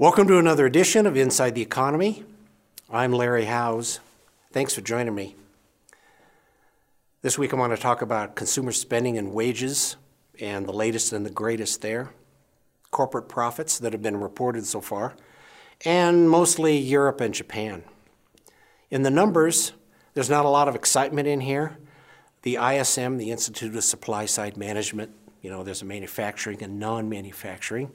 Welcome to another edition of Inside the Economy. I'm Larry Howes. Thanks for joining me. This week I want to talk about consumer spending and wages and the latest and the greatest there, corporate profits that have been reported so far, and mostly Europe and Japan. In the numbers, there's not a lot of excitement in here. The ISM, the Institute of Supply Side Management, you know, there's a manufacturing and non manufacturing.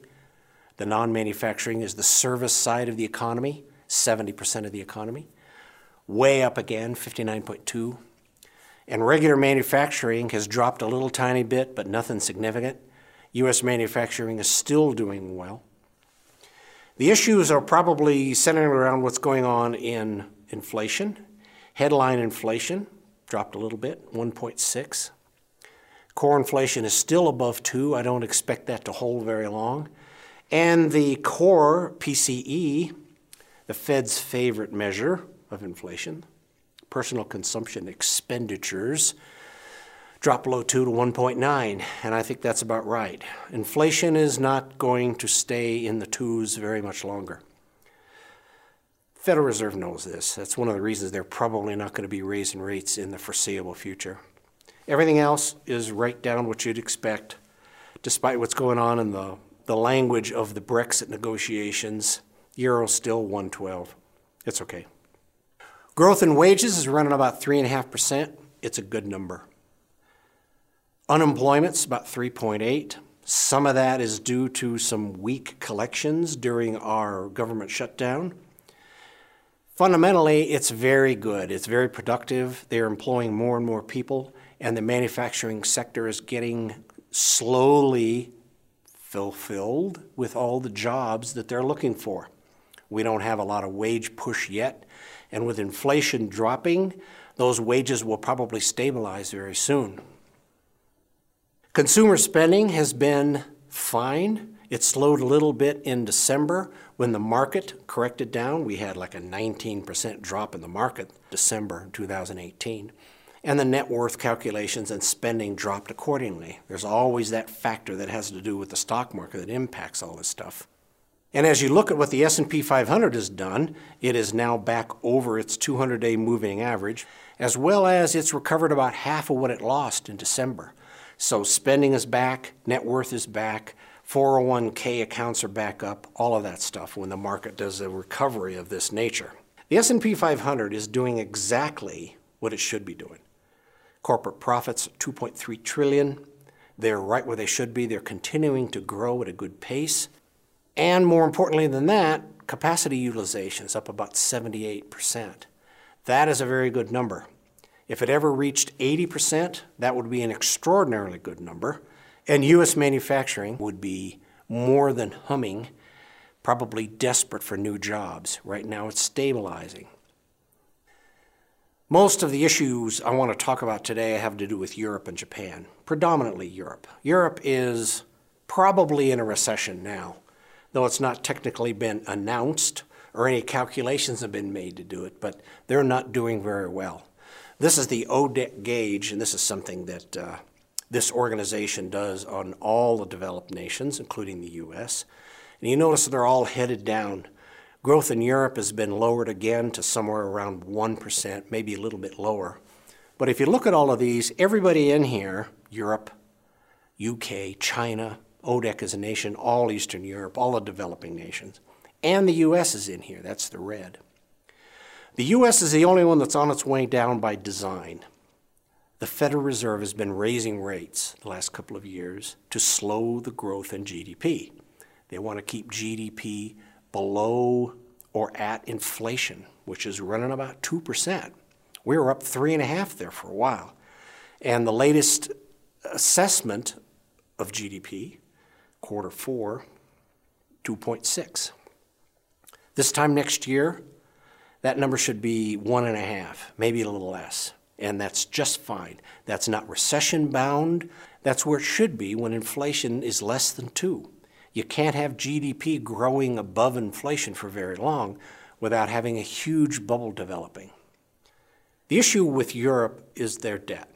The non manufacturing is the service side of the economy, 70% of the economy. Way up again, 59.2. And regular manufacturing has dropped a little tiny bit, but nothing significant. U.S. manufacturing is still doing well. The issues are probably centering around what's going on in inflation. Headline inflation dropped a little bit, 1.6. Core inflation is still above 2. I don't expect that to hold very long. And the core PCE, the Fed's favorite measure of inflation, personal consumption expenditures, dropped below 2 to 1.9, and I think that's about right. Inflation is not going to stay in the twos very much longer. Federal Reserve knows this. That's one of the reasons they're probably not going to be raising rates in the foreseeable future. Everything else is right down what you'd expect, despite what's going on in the the language of the Brexit negotiations, euro still 112. It's okay. Growth in wages is running about 3.5%. It's a good number. Unemployment's about 3.8. Some of that is due to some weak collections during our government shutdown. Fundamentally, it's very good. It's very productive. They're employing more and more people, and the manufacturing sector is getting slowly fulfilled with all the jobs that they're looking for. We don't have a lot of wage push yet, and with inflation dropping, those wages will probably stabilize very soon. Consumer spending has been fine. It slowed a little bit in December when the market corrected down. We had like a 19% drop in the market December 2018 and the net worth calculations and spending dropped accordingly. There's always that factor that has to do with the stock market that impacts all this stuff. And as you look at what the S&P 500 has done, it is now back over its 200-day moving average, as well as it's recovered about half of what it lost in December. So spending is back, net worth is back, 401k accounts are back up, all of that stuff when the market does a recovery of this nature. The S&P 500 is doing exactly what it should be doing. Corporate profits 2.3 trillion. They're right where they should be. They're continuing to grow at a good pace. And more importantly than that, capacity utilization is up about 78%. That is a very good number. If it ever reached 80%, that would be an extraordinarily good number. And U.S. manufacturing would be more than humming, probably desperate for new jobs. Right now it's stabilizing. Most of the issues I want to talk about today have to do with Europe and Japan, predominantly Europe. Europe is probably in a recession now, though it's not technically been announced or any calculations have been made to do it, but they're not doing very well. This is the ODEC gauge, and this is something that uh, this organization does on all the developed nations, including the U.S. And you notice they're all headed down Growth in Europe has been lowered again to somewhere around 1%, maybe a little bit lower. But if you look at all of these, everybody in here, Europe, UK, China, ODEC as a nation, all Eastern Europe, all the developing nations, and the US is in here, that's the red. The US is the only one that's on its way down by design. The Federal Reserve has been raising rates the last couple of years to slow the growth in GDP. They want to keep GDP below or at inflation, which is running about 2%. We were up 3.5 there for a while. And the latest assessment of GDP, quarter four, 2.6. This time next year, that number should be one and a half, maybe a little less. And that's just fine. That's not recession bound. That's where it should be when inflation is less than two. You can't have GDP growing above inflation for very long without having a huge bubble developing. The issue with Europe is their debt.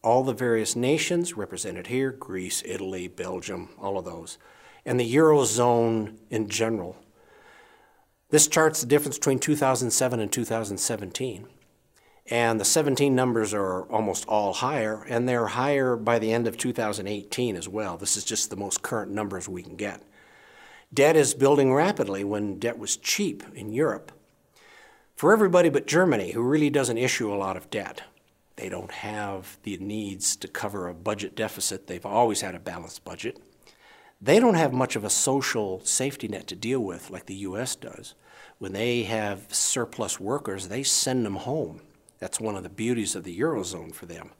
All the various nations represented here Greece, Italy, Belgium, all of those, and the Eurozone in general This chart's the difference between 2007 and 2017. And the 17 numbers are almost all higher, and they're higher by the end of 2018 as well. This is just the most current numbers we can get. Debt is building rapidly when debt was cheap in Europe. For everybody but Germany, who really doesn't issue a lot of debt, they don't have the needs to cover a budget deficit. They've always had a balanced budget. They don't have much of a social safety net to deal with like the U.S. does. When they have surplus workers, they send them home. That's one of the beauties of the Eurozone for them.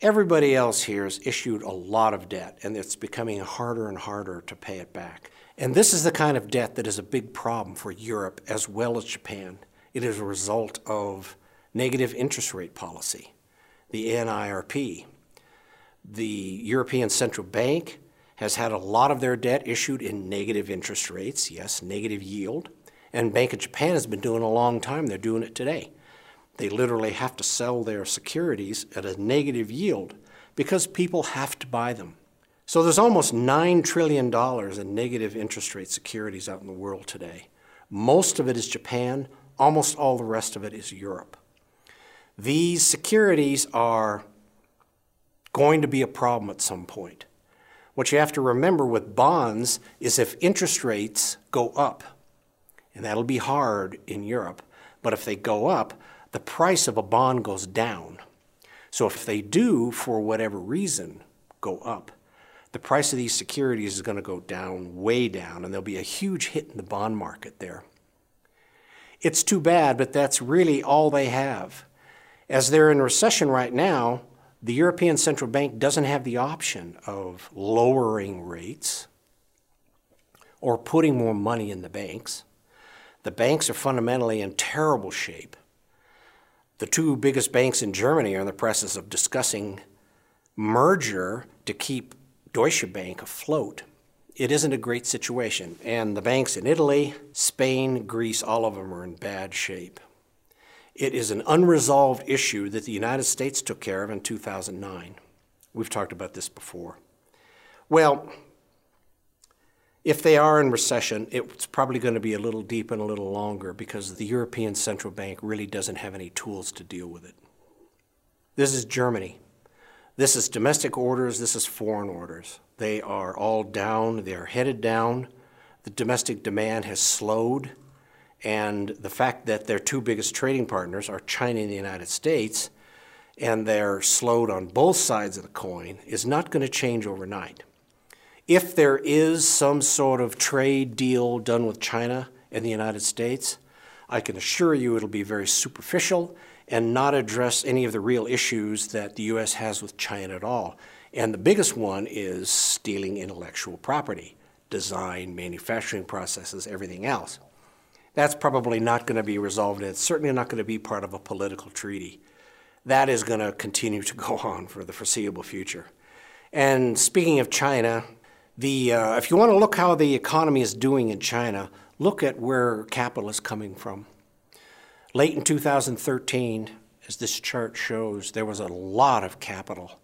Everybody else here has issued a lot of debt, and it's becoming harder and harder to pay it back. And this is the kind of debt that is a big problem for Europe as well as Japan. It is a result of negative interest rate policy the NIRP. The European Central Bank has had a lot of their debt issued in negative interest rates, yes, negative yield. And Bank of Japan has been doing a long time. They're doing it today. They literally have to sell their securities at a negative yield because people have to buy them. So there's almost $9 trillion in negative interest rate securities out in the world today. Most of it is Japan, almost all the rest of it is Europe. These securities are going to be a problem at some point. What you have to remember with bonds is if interest rates go up, and that'll be hard in Europe, but if they go up, the price of a bond goes down. So if they do, for whatever reason, go up, the price of these securities is going to go down, way down, and there'll be a huge hit in the bond market there. It's too bad, but that's really all they have. As they're in recession right now, the European Central Bank doesn't have the option of lowering rates or putting more money in the banks. The banks are fundamentally in terrible shape. The two biggest banks in Germany are in the process of discussing merger to keep Deutsche Bank afloat. It isn't a great situation, and the banks in Italy, Spain, Greece, all of them are in bad shape. It is an unresolved issue that the United States took care of in 2009. We've talked about this before. Well, if they are in recession, it's probably going to be a little deep and a little longer because the European Central Bank really doesn't have any tools to deal with it. This is Germany. This is domestic orders, this is foreign orders. They are all down, they are headed down. The domestic demand has slowed and the fact that their two biggest trading partners are China and the United States, and they're slowed on both sides of the coin, is not going to change overnight. If there is some sort of trade deal done with China and the United States, I can assure you it'll be very superficial and not address any of the real issues that the U.S. has with China at all. And the biggest one is stealing intellectual property, design, manufacturing processes, everything else. That's probably not going to be resolved, and it's certainly not going to be part of a political treaty. That is going to continue to go on for the foreseeable future. And speaking of China, the, uh, if you want to look how the economy is doing in China, look at where capital is coming from. Late in 2013, as this chart shows, there was a lot of capital,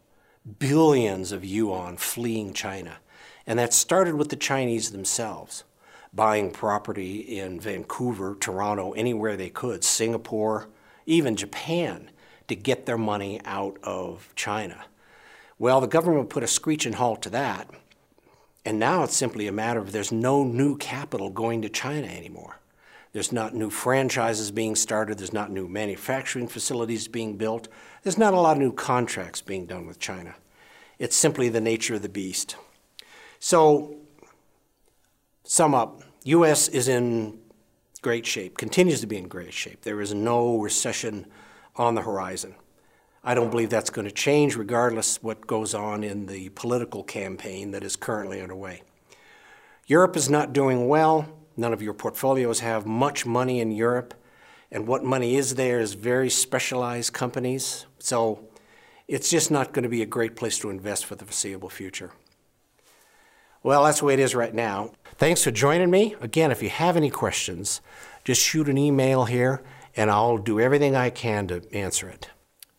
billions of yuan fleeing China. And that started with the Chinese themselves buying property in Vancouver, Toronto, anywhere they could, Singapore, even Japan, to get their money out of China. Well, the government put a screeching halt to that, and now it's simply a matter of there's no new capital going to China anymore. There's not new franchises being started, there's not new manufacturing facilities being built, there's not a lot of new contracts being done with China. It's simply the nature of the beast. So sum up, U.S. is in great shape, continues to be in great shape. There is no recession on the horizon. I don't believe that's going to change regardless what goes on in the political campaign that is currently underway. Europe is not doing well. None of your portfolios have much money in Europe. And what money is there is very specialized companies. So it's just not going to be a great place to invest for the foreseeable future. Well, that's the way it is right now. Thanks for joining me. Again, if you have any questions, just shoot an email here and I'll do everything I can to answer it.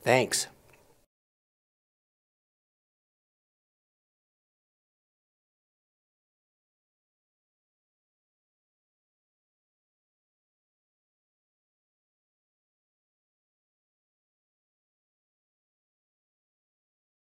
Thanks.